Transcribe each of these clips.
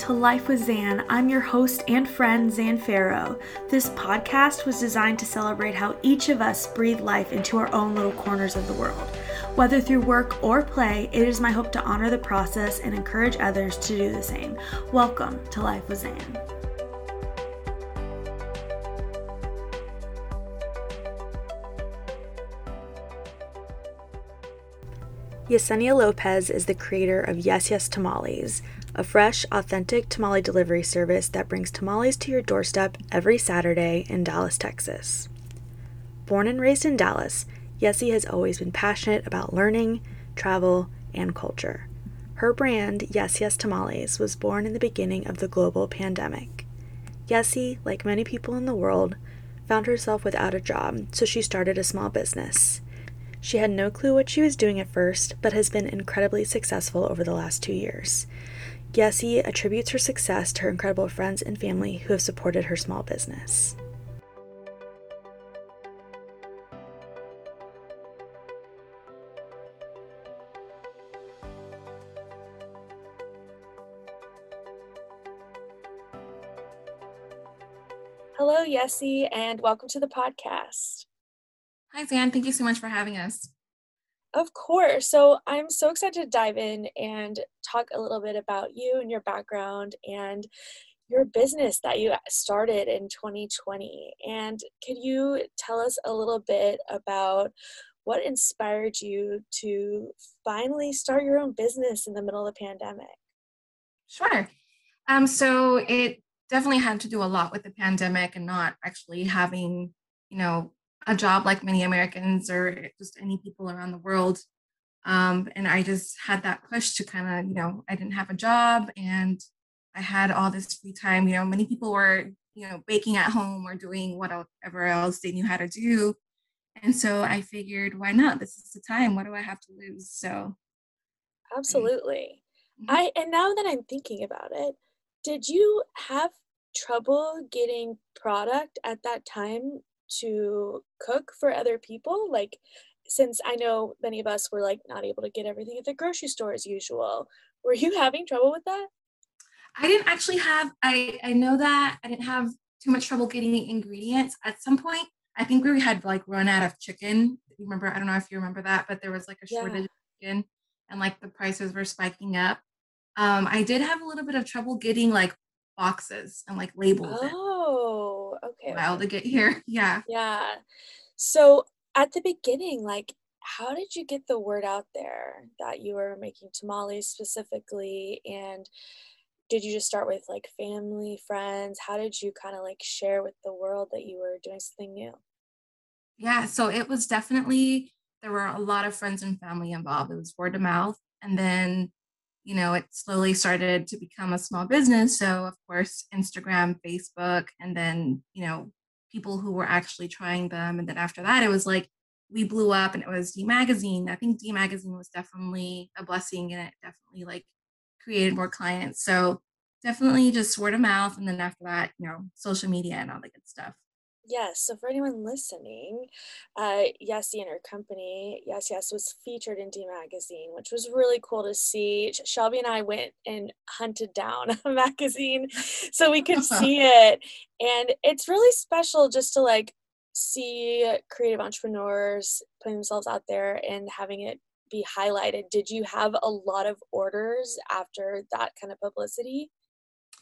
To Life with Zan. I'm your host and friend, Zan Farrow. This podcast was designed to celebrate how each of us breathe life into our own little corners of the world. Whether through work or play, it is my hope to honor the process and encourage others to do the same. Welcome to Life with Zan. Yesenia Lopez is the creator of Yes Yes Tamales, a fresh, authentic tamale delivery service that brings tamales to your doorstep every Saturday in Dallas, Texas. Born and raised in Dallas, Yessie has always been passionate about learning, travel, and culture. Her brand, Yes Yes Tamales, was born in the beginning of the global pandemic. Yessie, like many people in the world, found herself without a job, so she started a small business. She had no clue what she was doing at first, but has been incredibly successful over the last two years. Yessie attributes her success to her incredible friends and family who have supported her small business. Hello, Yessie, and welcome to the podcast. Hi, Zan. Thank you so much for having us. Of course. So I'm so excited to dive in and talk a little bit about you and your background and your business that you started in 2020. And could you tell us a little bit about what inspired you to finally start your own business in the middle of the pandemic? Sure. Um, so it definitely had to do a lot with the pandemic and not actually having, you know, a job like many Americans or just any people around the world. Um, and I just had that push to kind of, you know, I didn't have a job and I had all this free time. You know, many people were, you know, baking at home or doing whatever else they knew how to do. And so I figured, why not? This is the time. What do I have to lose? So, absolutely. Mm-hmm. I, and now that I'm thinking about it, did you have trouble getting product at that time to cook for other people like since i know many of us were like not able to get everything at the grocery store as usual were you having trouble with that? I didn't actually have i i know that i didn't have too much trouble getting the ingredients. At some point i think we had like run out of chicken. You remember i don't know if you remember that but there was like a shortage yeah. of chicken and like the prices were spiking up. Um i did have a little bit of trouble getting like boxes and like labels oh okay. while to get here. Yeah. Yeah. So at the beginning, like, how did you get the word out there that you were making tamales specifically? And did you just start with like family, friends? How did you kind of like share with the world that you were doing something new? Yeah, so it was definitely, there were a lot of friends and family involved. It was word of mouth. And then you know, it slowly started to become a small business. So, of course, Instagram, Facebook, and then, you know, people who were actually trying them. And then after that, it was like we blew up and it was D Magazine. I think D Magazine was definitely a blessing and it definitely like created more clients. So, definitely just word of mouth. And then after that, you know, social media and all the good stuff. Yes. So for anyone listening, uh, Yessie and her company, Yes Yes, was featured in D Magazine, which was really cool to see. Shelby and I went and hunted down a magazine so we could see it. And it's really special just to like see creative entrepreneurs putting themselves out there and having it be highlighted. Did you have a lot of orders after that kind of publicity?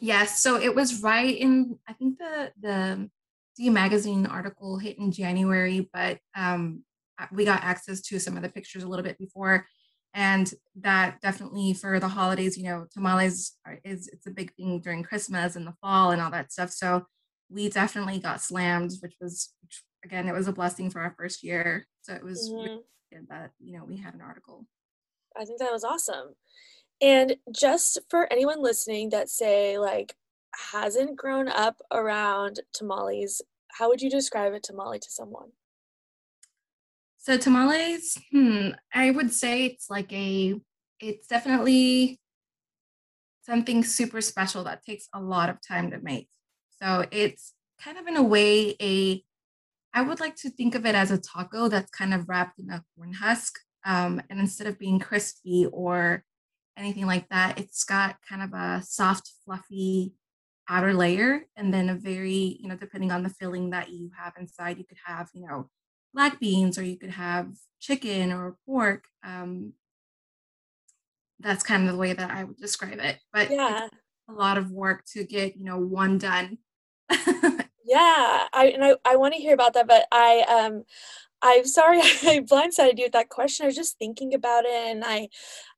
Yes. So it was right in, I think the, the, D Magazine article hit in January, but um, we got access to some of the pictures a little bit before. And that definitely for the holidays, you know, tamales are, is it's a big thing during Christmas and the fall and all that stuff. So we definitely got slammed, which was which, again, it was a blessing for our first year. So it was mm-hmm. really good that you know we had an article. I think that was awesome. And just for anyone listening that say like hasn't grown up around tamales, how would you describe a tamale to someone? So tamales, hmm, I would say it's like a, it's definitely something super special that takes a lot of time to make. So it's kind of in a way a, I would like to think of it as a taco that's kind of wrapped in a corn husk. Um, and instead of being crispy or anything like that. It's got kind of a soft, fluffy outer layer, and then a very, you know, depending on the filling that you have inside, you could have, you know, black beans or you could have chicken or pork. Um, that's kind of the way that I would describe it. But Yeah. a lot of work to get, you know, one done. Yeah, I and I I wanna hear about that, but I, um I'm sorry I blindsided you with that question. I was just thinking about it, and I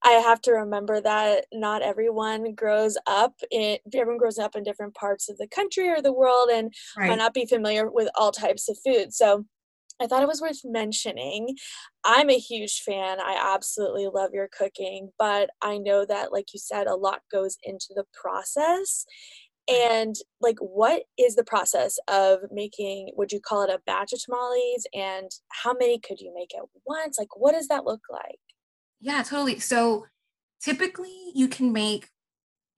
I have to remember that not everyone grows up in everyone grows up in different parts of the country or the world and might not be familiar with all types of food. So, I thought it was worth mentioning. I'm a huge fan. I absolutely love your cooking, but I know that, like you said, a lot goes into the process. And, like, what is the process of making would you call it a batch of tamales, and how many could you make at once? Like, what does that look like? Yeah, totally. So typically you can make,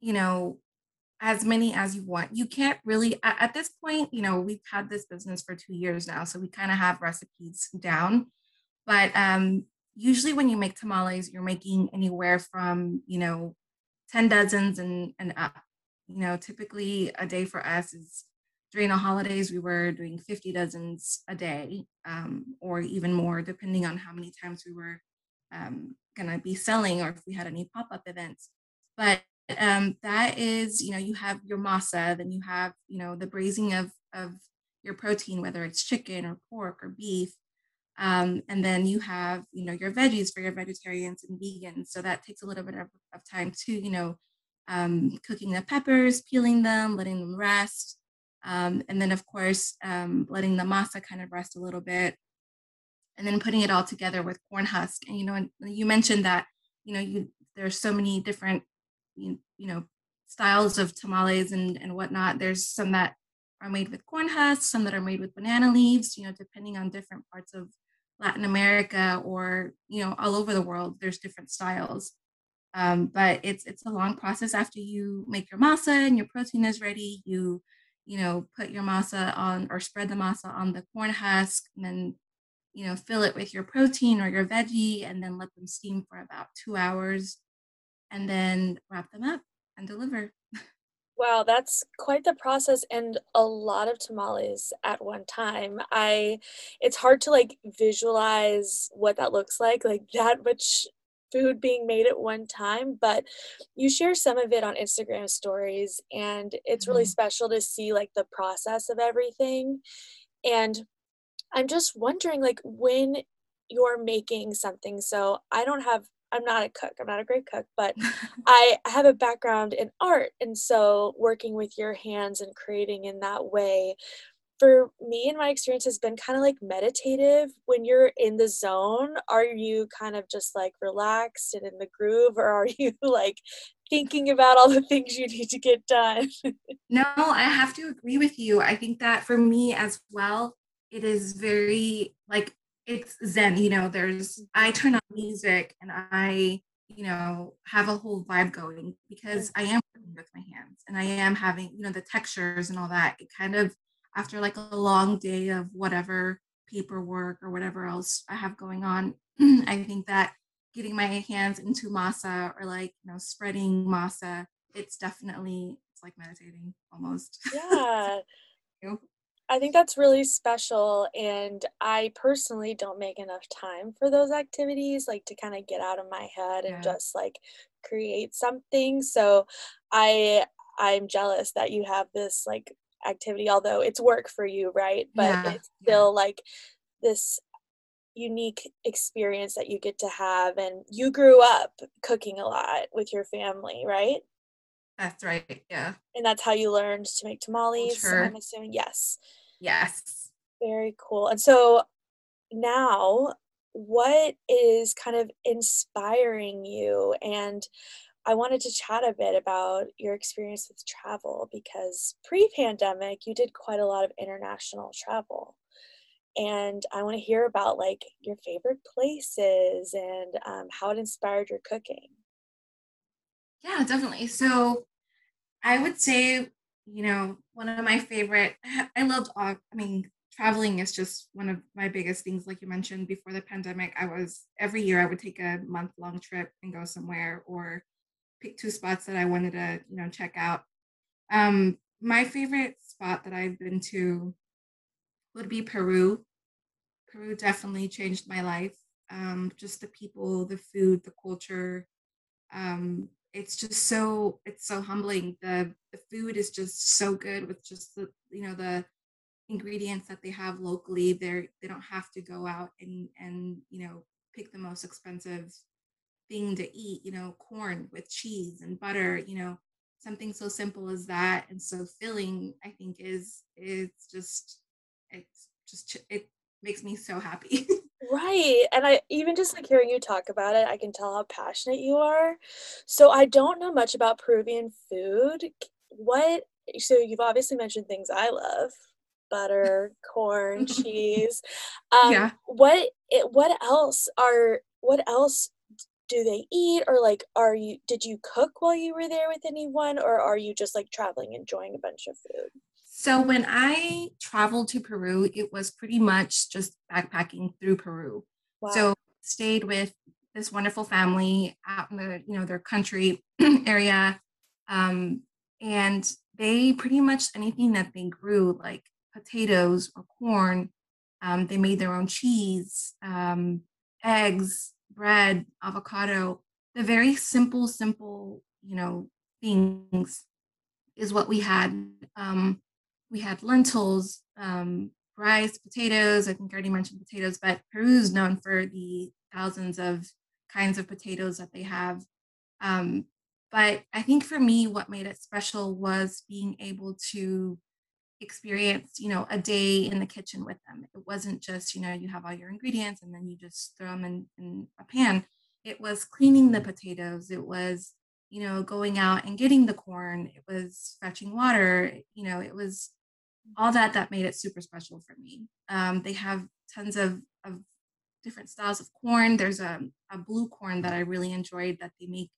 you know, as many as you want. You can't really at, at this point, you know, we've had this business for two years now, so we kind of have recipes down. But um usually when you make tamales, you're making anywhere from, you know, 10 dozens and and up. You know, typically a day for us is during the holidays we were doing 50 dozens a day um, or even more depending on how many times we were um, going to be selling or if we had any pop-up events. But um, that is you know you have your masa then you have you know the braising of of your protein whether it's chicken or pork or beef um, and then you have you know your veggies for your vegetarians and vegans so that takes a little bit of, of time too you know um, cooking the peppers peeling them letting them rest um, and then of course um, letting the masa kind of rest a little bit and then putting it all together with corn husk. And you know, and you mentioned that you know you there's so many different you, you know styles of tamales and and whatnot. There's some that are made with corn husks, some that are made with banana leaves. You know, depending on different parts of Latin America or you know all over the world, there's different styles. Um, but it's it's a long process after you make your masa and your protein is ready. You you know put your masa on or spread the masa on the corn husk and then you know, fill it with your protein or your veggie and then let them steam for about two hours and then wrap them up and deliver. Wow, that's quite the process and a lot of tamales at one time. I it's hard to, like, visualize what that looks like, like, that much food being made at one time, but you share some of it on Instagram stories, and it's really Mhm. special to see, like, the process of everything, and I'm just wondering, like, when you're making something so I don't have I'm not a cook, I'm not a great cook, but I have a background in art, and so working with your hands and creating in that way, for me and my experience has been kinda, like, meditative. When you're in the zone, are you kind of just, like, relaxed and in the groove, or are you, like, thinking about all the things you need to get done? No, I have to agree with you. I think that for me as well, it is very like it's zen, you know, there's I turn on music and I, you know, have a whole vibe going because mm. I am working with my hands and I am having, you know, the textures and all that. It kind of after like a long day of whatever paperwork or whatever else I have going on, I think that getting my hands into masa or like, you know, spreading masa, it's definitely it's like meditating almost. Yeah. I think that's really special, and I personally don't make enough time for those activities, like, to kinda get out of my head and Yeah. just, like, create something, so I I'm jealous that you have this, like, activity, although it's work for you, right? But Yeah, it's still, like, this unique experience that you get to have, and you grew up cooking a lot with your family, right? That's right, yeah, And that's how you learned to make tamales, I'm assuming? Yes. Yes. Very cool, and so now, what is kind of inspiring you? And I wanted to chat a bit about your experience with travel because pre-pandemic, you did quite a lot of international travel. And I want to hear about like your favorite places and um, how it inspired your cooking. Yeah, definitely. So, I would say, you know, one of my favorite I loved all I mean, traveling is just one of my biggest things, like you mentioned before the pandemic, I was every year I would take a month-long trip and go somewhere or pick two spots that I wanted to, you know, check out. Um, my favorite spot that I've been to would be Peru. Peru definitely changed my life. Um, just the people, the food, the culture. Um, it's just so it's so humbling. The the food is just so good with just the you know the ingredients that they have locally. They're they don't have to go out and and you know pick the most expensive thing to eat. You know, corn with cheese and butter. You know, something so simple as that and so filling. I think is it's just it's just it makes me so happy. Right. And I even just like hearing you talk about it, I can tell how passionate you are. So I don't know much about Peruvian food. What so you've obviously mentioned things I love. Butter, corn, cheese. Um yeah. what it, what else are what else do they eat or like are you did you cook while you were there with anyone or are you just like traveling enjoying a bunch of food? So when I traveled to Peru, it was pretty much just backpacking through Peru. Wow. So stayed with this wonderful family out in the you know their country area, um, and they pretty much anything that they grew like potatoes or corn. Um, they made their own cheese, um, eggs, bread, avocado. The very simple, simple you know things is what we had. Um, we had lentils, um, rice, potatoes. I think I already mentioned potatoes, but Peru is known for the thousands of kinds of potatoes that they have. Um, but I think for me, what made it special was being able to experience, you know, a day in the kitchen with them. It wasn't just, you know, you have all your ingredients and then you just throw them in, in a pan. It was cleaning the potatoes. It was, you know, going out and getting the corn. It was fetching water. You know, it was all that that made it super special for me. Um, they have tons of, of different styles of corn. There's a, a blue corn that I really enjoyed that they make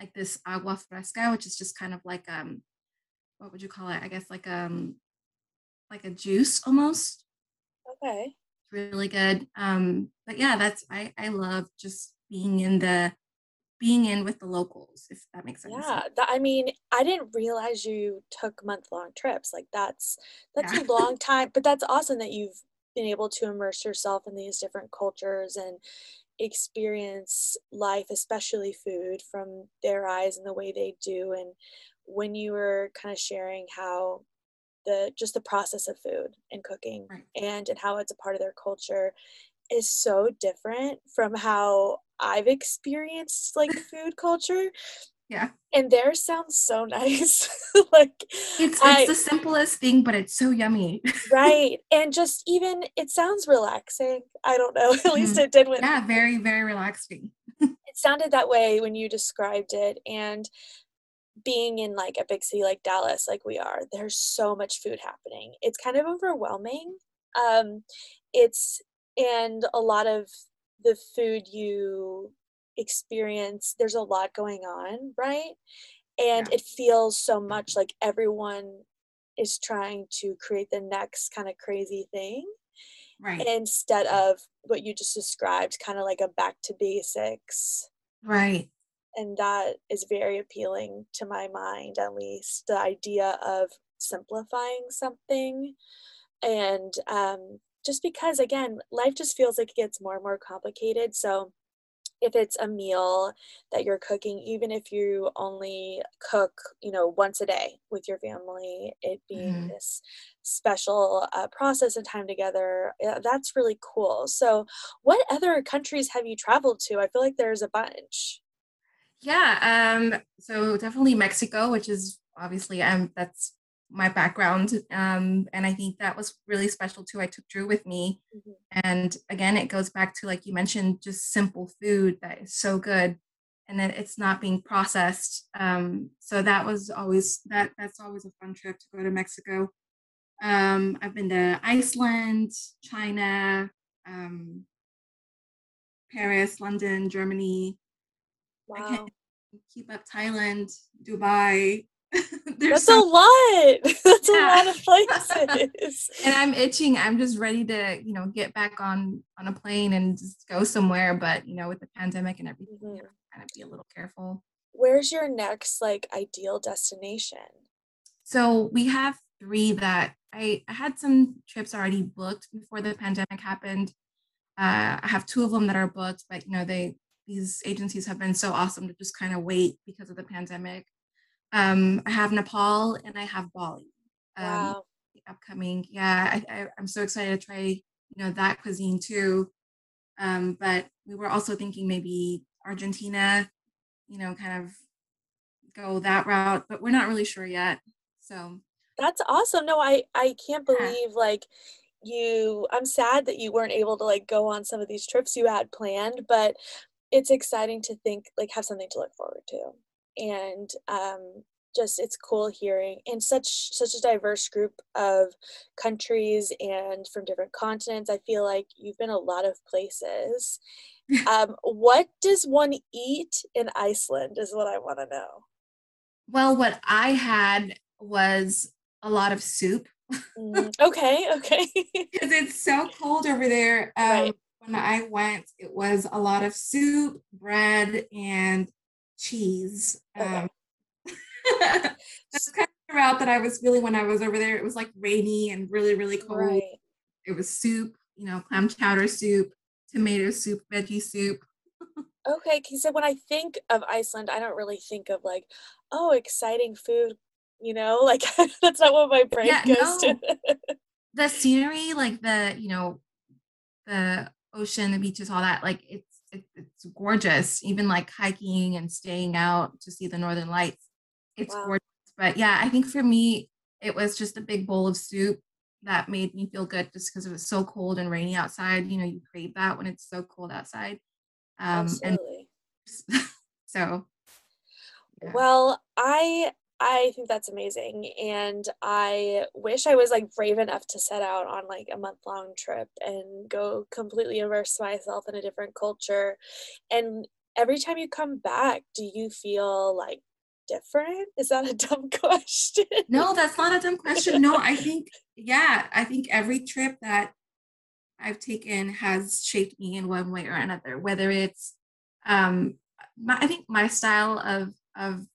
like this agua fresca, which is just kind of like um what would you call it? I guess like um like a juice almost. Okay. Really good. Um, but yeah, that's I I love just being in the being in with the locals, if that makes sense. Yeah, that I mean, I didn't realize you took month-long trips. Like that's that's Yeah. a long time, but that's awesome that you've been able to immerse yourself in these different cultures and experience life, especially food, from their eyes and the way they do. And when you were kind of sharing how the just the process of food and cooking Right. and and how it's a part of their culture is so different from how I've experienced like food culture Yeah. and theirs sounds so nice. Like It's it's I the simplest thing, but it's so yummy. right, and just even it sounds relaxing. I don't know, at least Mhm. it did when Yeah, very, very relaxing. it sounded that way when you described it, and being in, like, a big city like Dallas, like we are, there's so much food happening. It's kind of overwhelming. Um, it's and a lot of the food you experience, there's a lot going on, right? And Yeah. it feels so much like everyone is trying to create the next kind of crazy thing Right. instead of what you just described, kind of like a back to basics. Right. And that is very appealing to my mind, at least the idea of simplifying something. And um, just because, again, life just feels like it gets more and more complicated. So, if it's a meal that you're cooking, even if you only cook, you know, once a day with your family, it being Mhm. this special uh, process and time together, uh, that's really cool. So, what other countries have you traveled to? I feel like there's a bunch. Yeah, um, so definitely Mexico, which is obviously um that's my background. Um, and I think that was really special too. I took Drew with me. Mhm. And again, it goes back to like you mentioned, just simple food that is so good and then it's not being processed. Um, so that was always that that's always a fun trip to go to Mexico. Um, I've been to Iceland, China, um, Paris, London, Germany. I can't Wow. keep up Thailand, Dubai. There's That's a so lot. That's a lot of places. and I'm itching. I'm just ready to, you know, get back on on a plane and just go somewhere. But you know, with the pandemic and everything, Mhm. to kind of be a little careful. where's your next like ideal destination? So we have three that I, I had some trips already booked before the pandemic happened. Uh, I have two of them that are booked, but you know they these agencies have been so awesome to just kind of wait because of the pandemic. Um, I have Nepal and I have Bali. Um, Wow. upcoming, yeah, I, I, I'm so excited to try you know that cuisine too. Um, but we were also thinking maybe Argentina, you know, kind of go that route, but we're not really sure yet. So That's awesome. No, I I can't yeah, believe like you I'm sad that you weren't able to like go on some of these trips you had planned, but it's exciting to think like have something to look forward to. And um just it's cool hearing in such such a diverse group of countries and from different continents. I feel like you've been a lot of places. Um, what does one eat in Iceland is what I want to know. Well, what I had was a lot of soup Mm, okay, okay. because it's so cold over there. Um, Right. When I went, it was a lot of soup, bread, and cheese. Um, that's kind of the route that I was feeling when I was over there. It was like rainy and really, really cold. Right. It was soup, you know, clam chowder soup, tomato soup, veggie soup. Okay, so when I think of Iceland, I don't really think of like, oh, exciting food, you know, like that's not what my brain Yeah, goes to. the scenery, like the, you know, the ocean, the beaches, all that, like it's it, it's gorgeous. Even like hiking and staying out to see the northern lights, it's Wow. gorgeous. But yeah, I think for me, it was just a big bowl of soup that made me feel good just because it was so cold and rainy outside. You know, you crave that when it's so cold outside. Um, and Absolutely. so yeah. Well, I I think that's amazing, and I wish I was like brave enough to set out on like a month long trip and go completely immerse myself in a different culture. And every time you come back, do you feel like different? Is that a dumb question? No, that's not a dumb question. No, I think, yeah, I think every trip that I've taken has shaped me in one way or another, whether it's um my, I think my style of of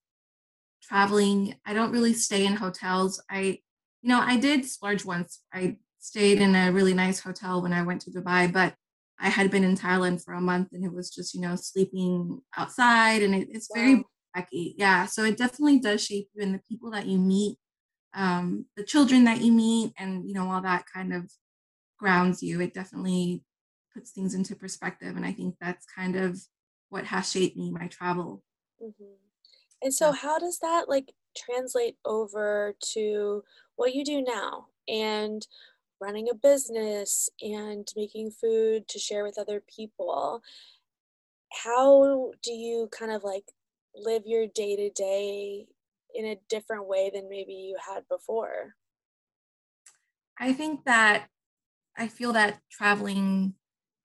traveling, I don't really stay in hotels. I you know, I did splurge once. I stayed in a really nice hotel when I went to Dubai, but I had been in Thailand for a month and it was just, you know, sleeping outside and it, it's very Wow. backpacky. Yeah. So it definitely does shape you and the people that you meet, um, the children that you meet, and you know, all that kind of grounds you. It definitely puts things into perspective. And I think that's kind of what has shaped me, my travel. Mhm. And so Yeah. how does that like translate over to what you do now and running a business and making food to share with other people? How do you kind of like live your day to day in a different way than maybe you had before? I think that I feel that traveling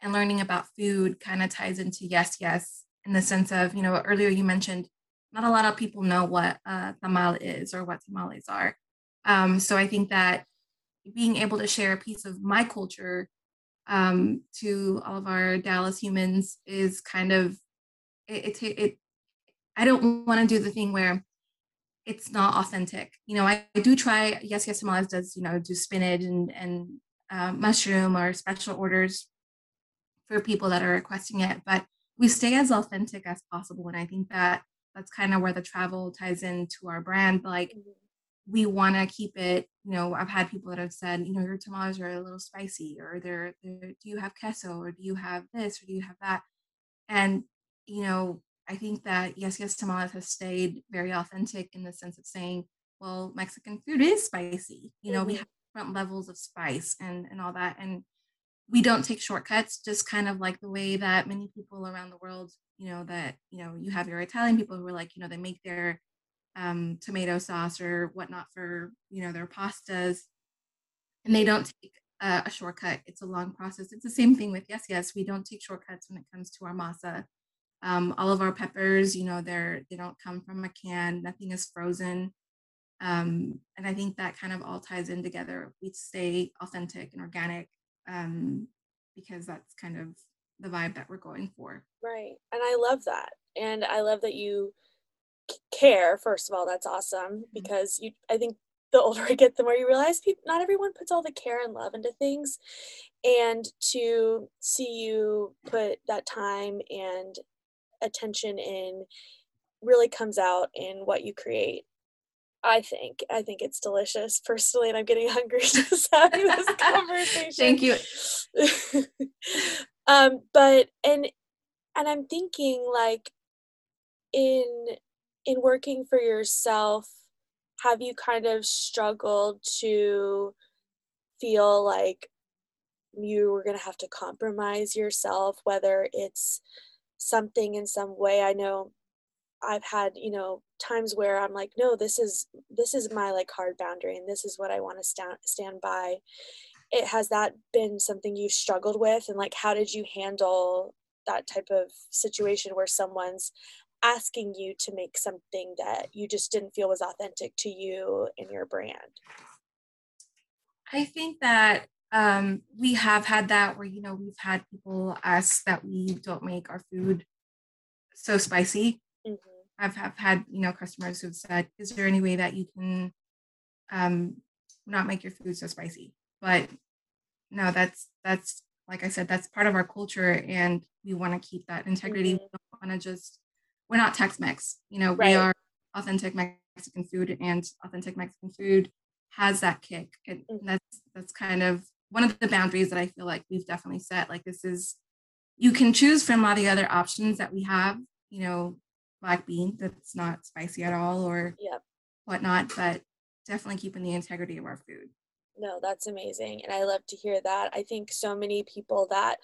and learning about food kind of ties into yes, yes, in the sense of, you know, earlier you mentioned not a lot of people know what a tamal is or what tamales are. Um, so I think that being able to share a piece of my culture um, to all of our Dallas humans is kind of it. It, it I don't want to do the thing where it's not authentic. You know, I, I do try. Yes, yes, tamales does. You know, do spinach and and uh, mushroom or special orders for people that are requesting it, but we stay as authentic as possible. And I think that that's kind of where the travel ties into our brand. Like Mhm. we want to keep it. You know, I've had people that have said, you know, your tamales are a little spicy, or they're, they're do you have queso, or do you have this, or do you have that? And you know, I think that yes, yes, tamales has stayed very authentic in the sense of saying, well, Mexican food is spicy. You know, we Mhm. have different levels of spice and and all that, and we don't take shortcuts. Just kind of like the way that many people around the world, you know, that you know, you have your Italian people who are like, you know, they make their um, tomato sauce or whatnot for you know their pastas, and they don't take a, a shortcut. It's a long process. It's the same thing with yes, yes. We don't take shortcuts when it comes to our masa um, all of our peppers, you know, they're they don't come from a can. Nothing is frozen. Um, and I think that kind of all ties in together. We stay authentic and organic um, because that's kind of the vibe that we're going for. Right. And I love that. And I love that you care first of all that's awesome mm-hmm. because you i think the older i get the more you realize people not everyone puts all the care and love into things and to see you put that time and attention in really comes out in what you create I think. I think it's delicious personally, and I'm getting hungry just having this conversation. Thank you. um, but and and I'm thinking like in in working for yourself, have you kind of struggled to feel like you were gonna have to compromise yourself, whether it's something in some way? I know I've had, you know, times where I'm like, no, this is this is my like hard boundary and this is what I want to stand stand by. It has that been something you've struggled with and like how did you handle that type of situation where someone's asking you to make something that you just didn't feel was authentic to you and your brand? I think that um, we have had that where you know we've had people ask that we don't make our food so spicy. I've, have had you know customers who've said, "Is there any way that you can um, not make your food so spicy?" But no, that's that's like I said, that's part of our culture, and we want to keep that integrity. Mm-hmm. We don't want to just we're not Tex-Mex, you know. Right. We are authentic Mexican food, and authentic Mexican food has that kick. and mm-hmm. That's that's kind of one of the boundaries that I feel like we've definitely set. Like this is you can choose from all the other options that we have, you know, black bean that's not spicy at all or yep. whatnot, but definitely keeping the integrity of our food. No, that's amazing. And I love to hear that. I think so many people that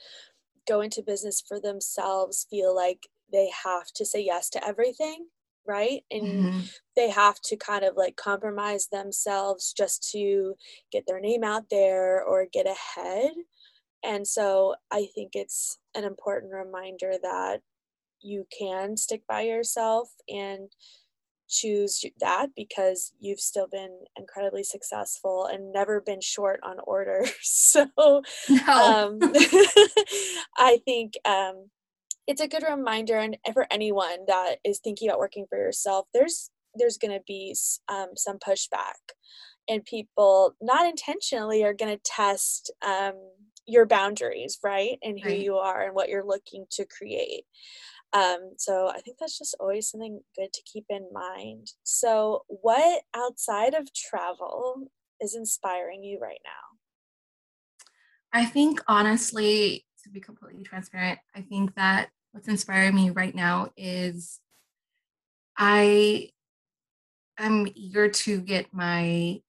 go into business for themselves feel like they have to say yes to everything, right? And mm-hmm. they have to kind of like compromise themselves just to get their name out there or get ahead. And so I think it's an important reminder that you can stick by yourself and choose that because you've still been incredibly successful and never been short on orders. So no. um, I think um, it's a good reminder, and for anyone that is thinking about working for yourself, there's there's going to be um, some pushback, and people not intentionally are going to test um, your boundaries, right, and who right. you are and what you're looking to create. Um, so I think that's just always something good to keep in mind. So, what outside of travel is inspiring you right now? I think honestly, to be completely transparent, I think that what's inspiring me right now is I am eager to get my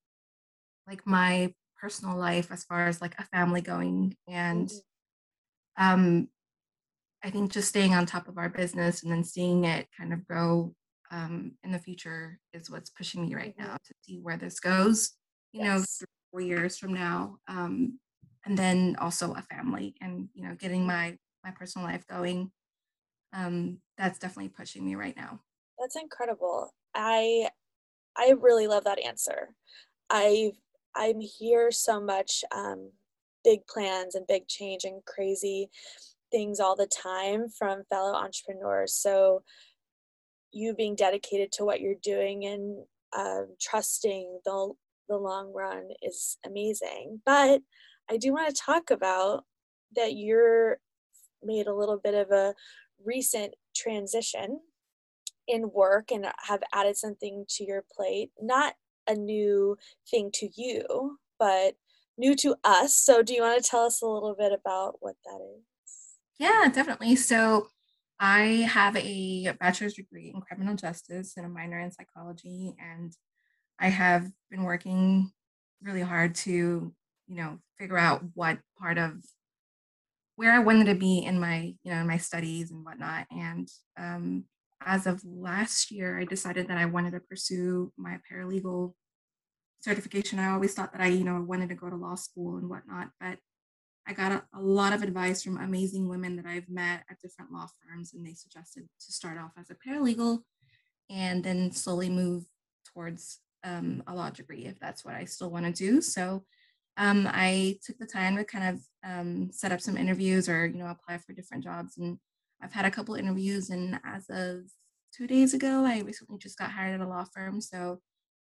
like my personal life as far as like a family going and mm-hmm. um I think just staying on top of our business and then seeing it kind of grow um, in the future is what's pushing me right now to see where this goes, you yes. know, three, four years from now. Um, and then also a family and, you know, getting my, my personal life going. Um, that's definitely pushing me right now. That's incredible. I, I really love that answer. I, I'm here so much, um, big plans and big change and crazy things all the time from fellow entrepreneurs. So, you being dedicated to what you're doing and um, trusting the, the long run is amazing. But I do want to talk about that you're made a little bit of a recent transition in work and have added something to your plate. Not a new thing to you, but new to us. So, do you want to tell us a little bit about what that is? Yeah, definitely. So I have a bachelor's degree in criminal justice and a minor in psychology. And I have been working really hard to, you know, figure out what part of where I wanted to be in my, you know, in my studies and whatnot. And um, as of last year, I decided that I wanted to pursue my paralegal certification. I always thought that I, you know, wanted to go to law school and whatnot, but I got a, a, lot of advice from amazing women that I've met at different law firms, and they suggested to start off as a paralegal and then slowly move towards um, a law degree if that's what I still want to do. So um, I took the time to kind of um, set up some interviews or you know apply for different jobs, and I've had a couple interviews, and as of two days ago. I recently just got hired at a law firm, so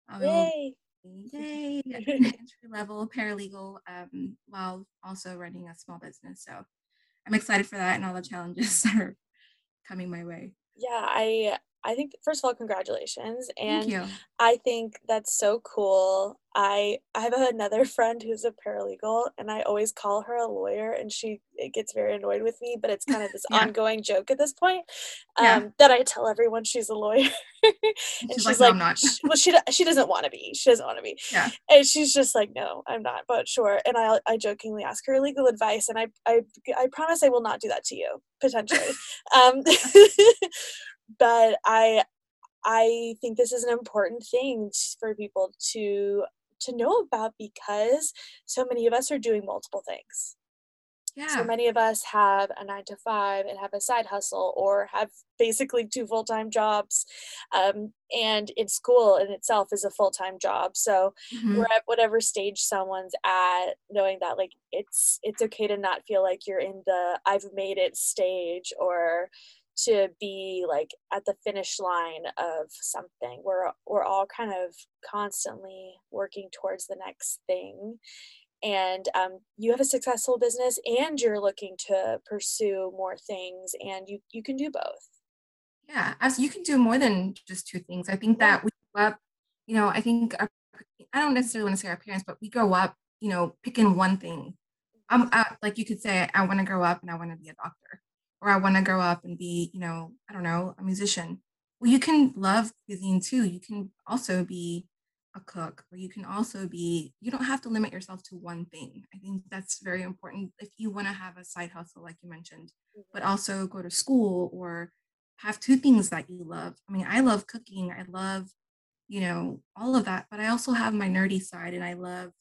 I will Yay! entry level paralegal um, while also running a small business. So I'm excited for that and all the challenges that are coming my way. Yeah, I I think first of all, congratulations, and. I think that's so cool. I I have another friend who's a paralegal, and I always call her a lawyer, and she it gets very annoyed with me, but it's kind of this Yeah, ongoing joke at this point, yeah. um, that I tell everyone she's a lawyer, And she's she's like, no, I'm like, not. sh well, she she doesn't wanna be, she doesn't wanna be, yeah. and she's just like, "No, I'm not, but sure," and I I jokingly ask her legal advice, and I I I promise I will not do that to you, potentially, um, but I I think this is an important thing for people to to know about because so many of us are doing multiple things. Yeah. So many of us have a 9 to 5 and have a side hustle or have basically 2 full-time jobs. Um, and in school in itself is a full-time job. So hmm we're at whatever stage someone's at, knowing that like it's it's okay to not feel like you're in the I've made it stage or to be like at the finish line of something. We're we're all kind of constantly working towards the next thing. And um, you have a successful business and you're looking to pursue more things and you you can do both. Yeah. As you can do more than just two things. I think that we grow up, you know, I think our, I don't necessarily want to say our parents, but we grow up, you know, picking one thing I'm uh, like you could say, I want to grow up and I want to be a doctor, or I want to grow up and be, you know, I don't know, a musician. Well, you can love cuisine too. You can also be a cook, or you can also be, you don't have to limit yourself to one thing. I think that's very important if you want to have a side hustle, like you mentioned, but Mhm. also go to school or have two things that you love. I mean, I love cooking, I love, you know, all of that, but I also have my nerdy side and I love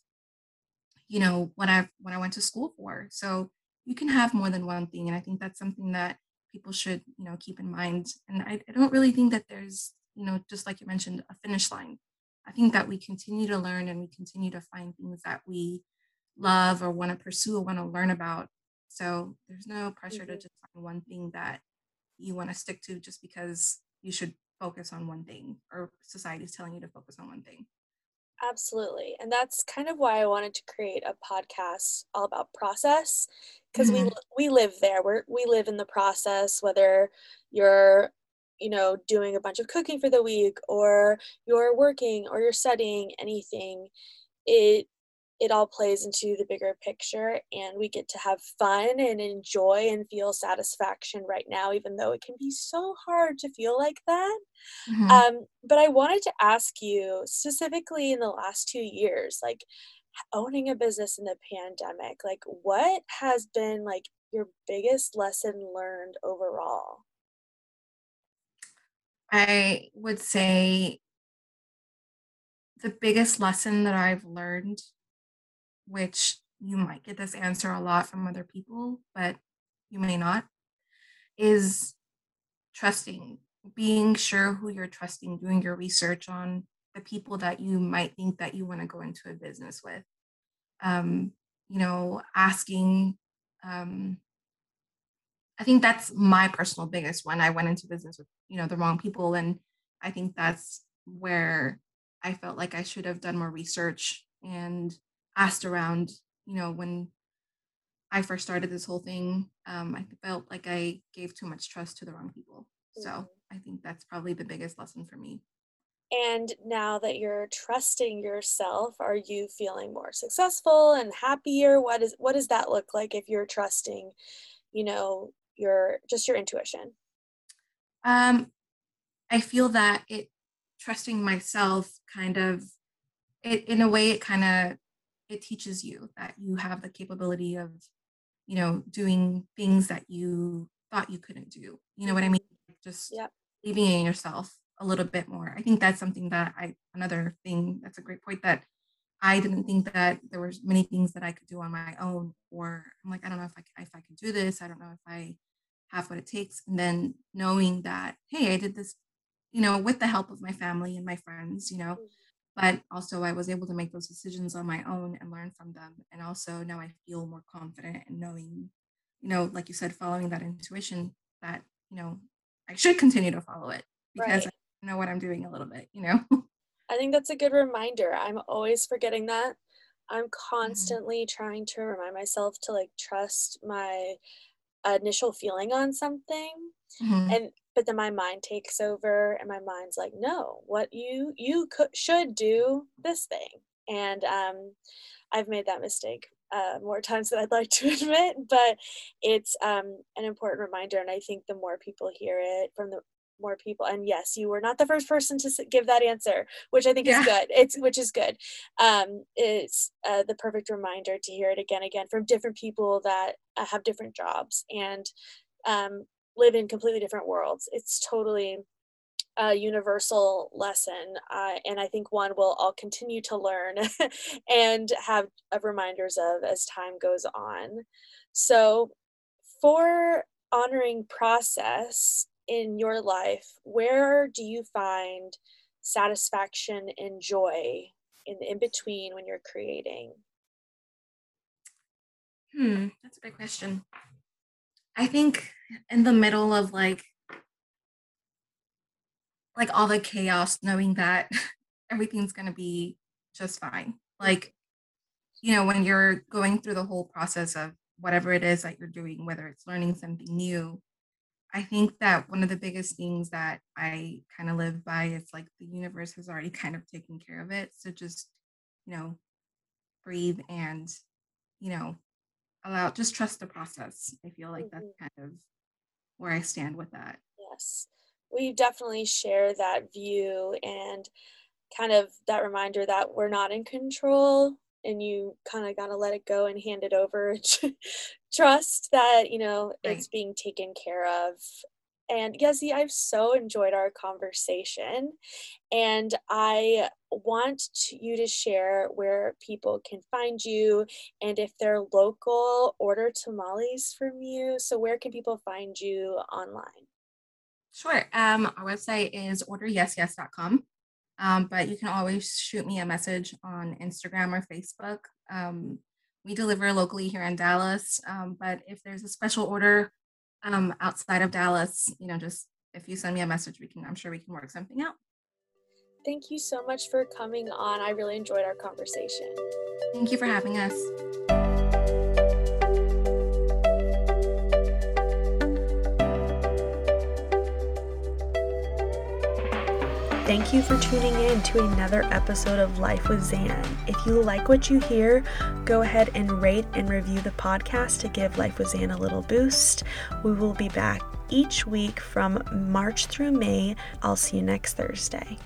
you know, what I've, what I went to school for. So you can have more than one thing, and I think that's something that people should, you know, keep in mind. And I, I don't really think that there's, you know, just like you mentioned, a finish line. I think that we continue to learn and we continue to find things that we love or want to pursue or want to learn about. So there's no pressure to Mhm. just find one thing that you want to stick to just because you should focus on one thing or society is telling you to focus on one thing. Absolutely. And that's kind of why I wanted to create a podcast all about process because we Mhm. li- we live there. We're we live in the process whether you're you know doing a bunch of cooking for the week or you're working or you're studying anything it it all plays into the bigger picture and we get to have fun and enjoy and feel satisfaction right now even though it can be so hard to feel like that Mhm. um, but I wanted to ask you specifically in the last 2 years, like owning a business in the pandemic, like what has been like your biggest lesson learned overall? I would say the biggest lesson that I've learned, which you might get this answer a lot from other people, but you may not, is trusting, being sure who you're trusting, doing your research on the people that you might think that you want to go into a business with. Um, you know, asking, um, I think that's my personal biggest one. I went into business with, you know, the wrong people. And I think that's where I felt like I should have done more research and asked around, you know, when I first started this whole thing, um, I felt like I gave too much trust to the wrong people. So Mhm. I think that's probably the biggest lesson for me. And now that you're trusting yourself, are you feeling more successful and happier? What is what does that look like if you're trusting, you know, your just your intuition? Um, I feel that it trusting myself kind of it in a way it kind of it teaches you that you have the capability of you know, doing things that you thought you couldn't do. You know what I mean? Mhm. Just Yep. believing in yourself a little bit more. I think that's something that I another thing that's a great point that I didn't think that there was many things that I could do on my own, or I'm like, I don't know if I c- if I can do this. I don't know if I have what it takes. And then knowing that, hey, I did this, you know, with the help of my family and my friends, you know, Mhm. But also I was able to make those decisions on my own and learn from them. And also now I feel more confident in knowing, you know, like you said, following that intuition that, you know, I should continue to follow it. because right. I know what I'm doing a little bit, you know? I think that's a good reminder. I'm always forgetting that. I'm mm-hmm. constantly mm-hmm. trying to remind myself to like trust my initial feeling on something. Mm-hmm. And but then my mind takes over and my mind's like, no, what you you could should do this thing. And um I've made that mistake uh, more times than I'd like to admit, but it's um, an important reminder. And I think the more people hear it from the more people and yes you were not the first person to give that answer which i think yeah. is good it's which is good um it's uh, the perfect reminder to hear it again again from different people that uh, have different jobs and um live in completely different worlds it's totally a universal lesson uh, and i think one we'll all continue to learn and have reminders of as time goes on so for honoring process in your life, where do you find satisfaction and joy in the in between when you're creating? Hmm, that's a big question. I think in the middle of like like all the chaos, knowing that everything's gonna be just fine. Like, you know, when you're going through the whole process of whatever it is that you're doing, whether it's learning something new, I think that one of the biggest things that I kind of live by is like the universe has already kind of taken care of it. So just, you know, breathe and, you know, allow, just trust the process. I feel like mm-hmm. that's kind of where I stand with that. Yes. We definitely share that view and kind of that reminder that we're not in control and you kind of got to let it go and hand it over trust that you know right. it's being taken care of and Yezi, I've so enjoyed our conversation, and I want to, you to share where people can find you and if they're local, order tamales from you. So, where can people find you online? Sure. Um, our website is orderyesyes.com. Um, but you can always shoot me a message on Instagram or Facebook. Um, we deliver locally here in Dallas, um, but if there's a special order um, outside of Dallas, you know, just if you send me a message, we can. I'm sure we can work something out. Thank you so much for coming on. I really enjoyed our conversation. Thank you for having us. Thank you for tuning in to another episode of Life with Zan. If you like what you hear, go ahead and rate and review the podcast to give Life with Zan a little boost. We will be back each week from March through May. I'll see you next Thursday.